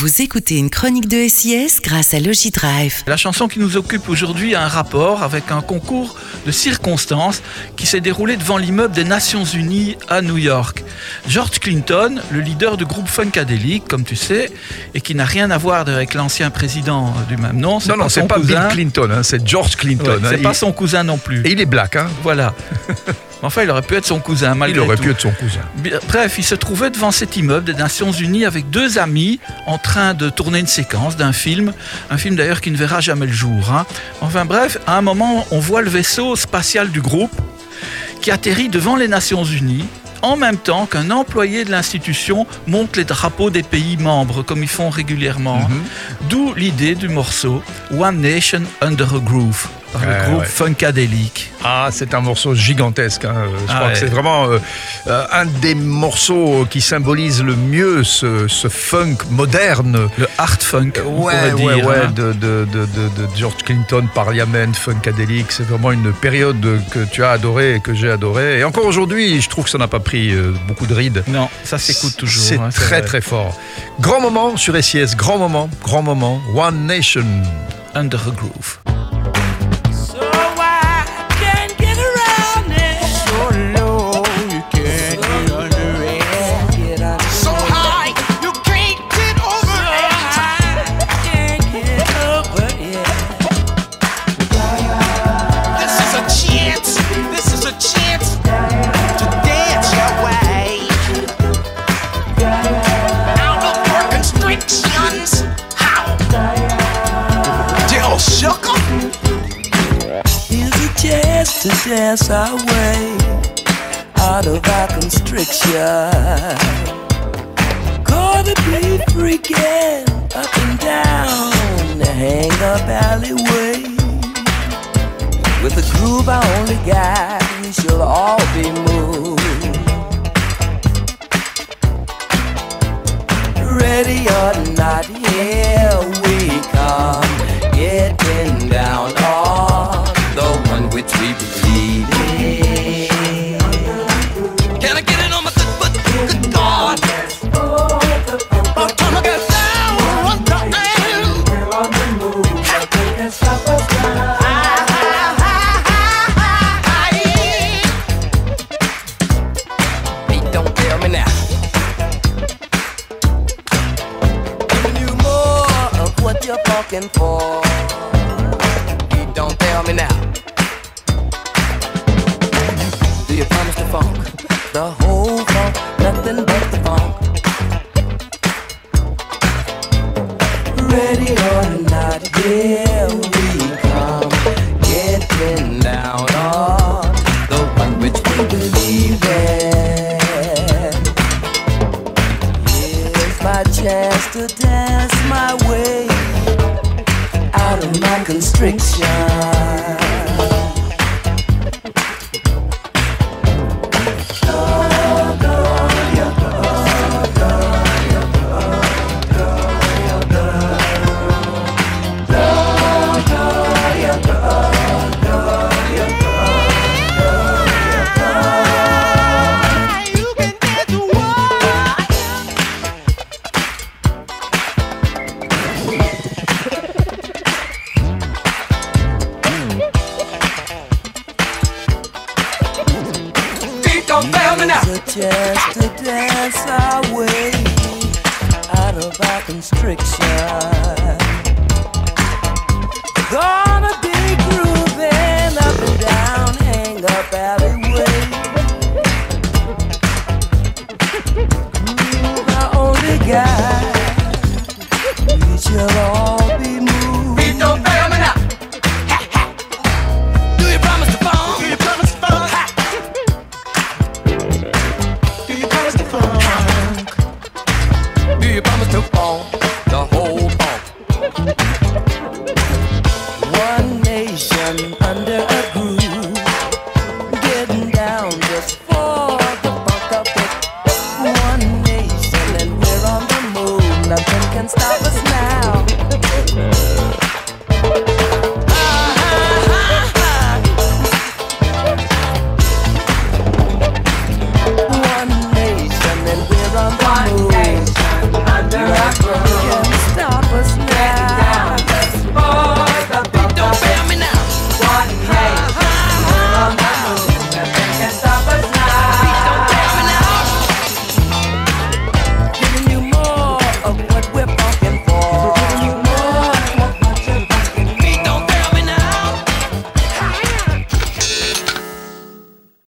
Vous écoutez une chronique de SIS grâce à Logidrive. La chanson qui nous occupe aujourd'hui a un rapport avec un concours de circonstances qui s'est déroulé devant l'immeuble des Nations Unies à New York. George Clinton, le leader du groupe Funkadelic, comme tu sais, et qui n'a rien à voir avec l'ancien président du même nom. Non, non, c'est pas Bill Clinton, hein, c'est George Clinton. Ouais, c'est hein, pas il- son cousin non plus. Et il est black, hein Voilà. Mais Enfin, il aurait pu être son cousin, malgré Il aurait tout. pu être son cousin. Bref, il se trouvait devant cet immeuble des Nations Unies avec deux amis en train de tourner une séquence d'un film, un film d'ailleurs qui ne verra jamais le jour. hein. Enfin bref, à un moment, on voit le vaisseau spatial du groupe qui atterrit devant les Nations Unies en même temps qu'un employé de l'institution monte les drapeaux des pays membres comme ils font régulièrement. Mhm. D'où l'idée du morceau One Nation Under a Groove par le groupe ouais. Funkadelic. Ah, c'est un morceau gigantesque. hein. Je Ah crois ouais. que c'est vraiment euh, euh, un des morceaux qui symbolise le mieux ce, ce funk moderne. Le art funk, on Ouais, pourrait ouais, dire, ouais, hein. de, de, de, de, George Clinton, Parliament, Funkadelic. C'est vraiment une période que tu as adorée et que j'ai adorée. Et encore aujourd'hui, je trouve que ça n'a pas pris euh, beaucoup de rides. Non, ça s'écoute toujours. C'est hein, très vrai. très fort. Grand moment sur SIS, grand moment, grand moment. One Nation. Under a Groove. To dance our way out of our constriction. Gonna be freaking up and down the hang up alleyway. With a groove I only got, we shall all be moved. Ready or not, fucking for. Hey, don't tell me now. Do you promise the funk? The whole funk, nothing but the funk. Ready or not, here we come. Getting down on the one which we believe in. Here's my chance to dance my way of my constriction. Tell me a chance to dance our way out of our constriction. Gonna be grooving up and down, hang up alleyway. Groove I only got. I'm under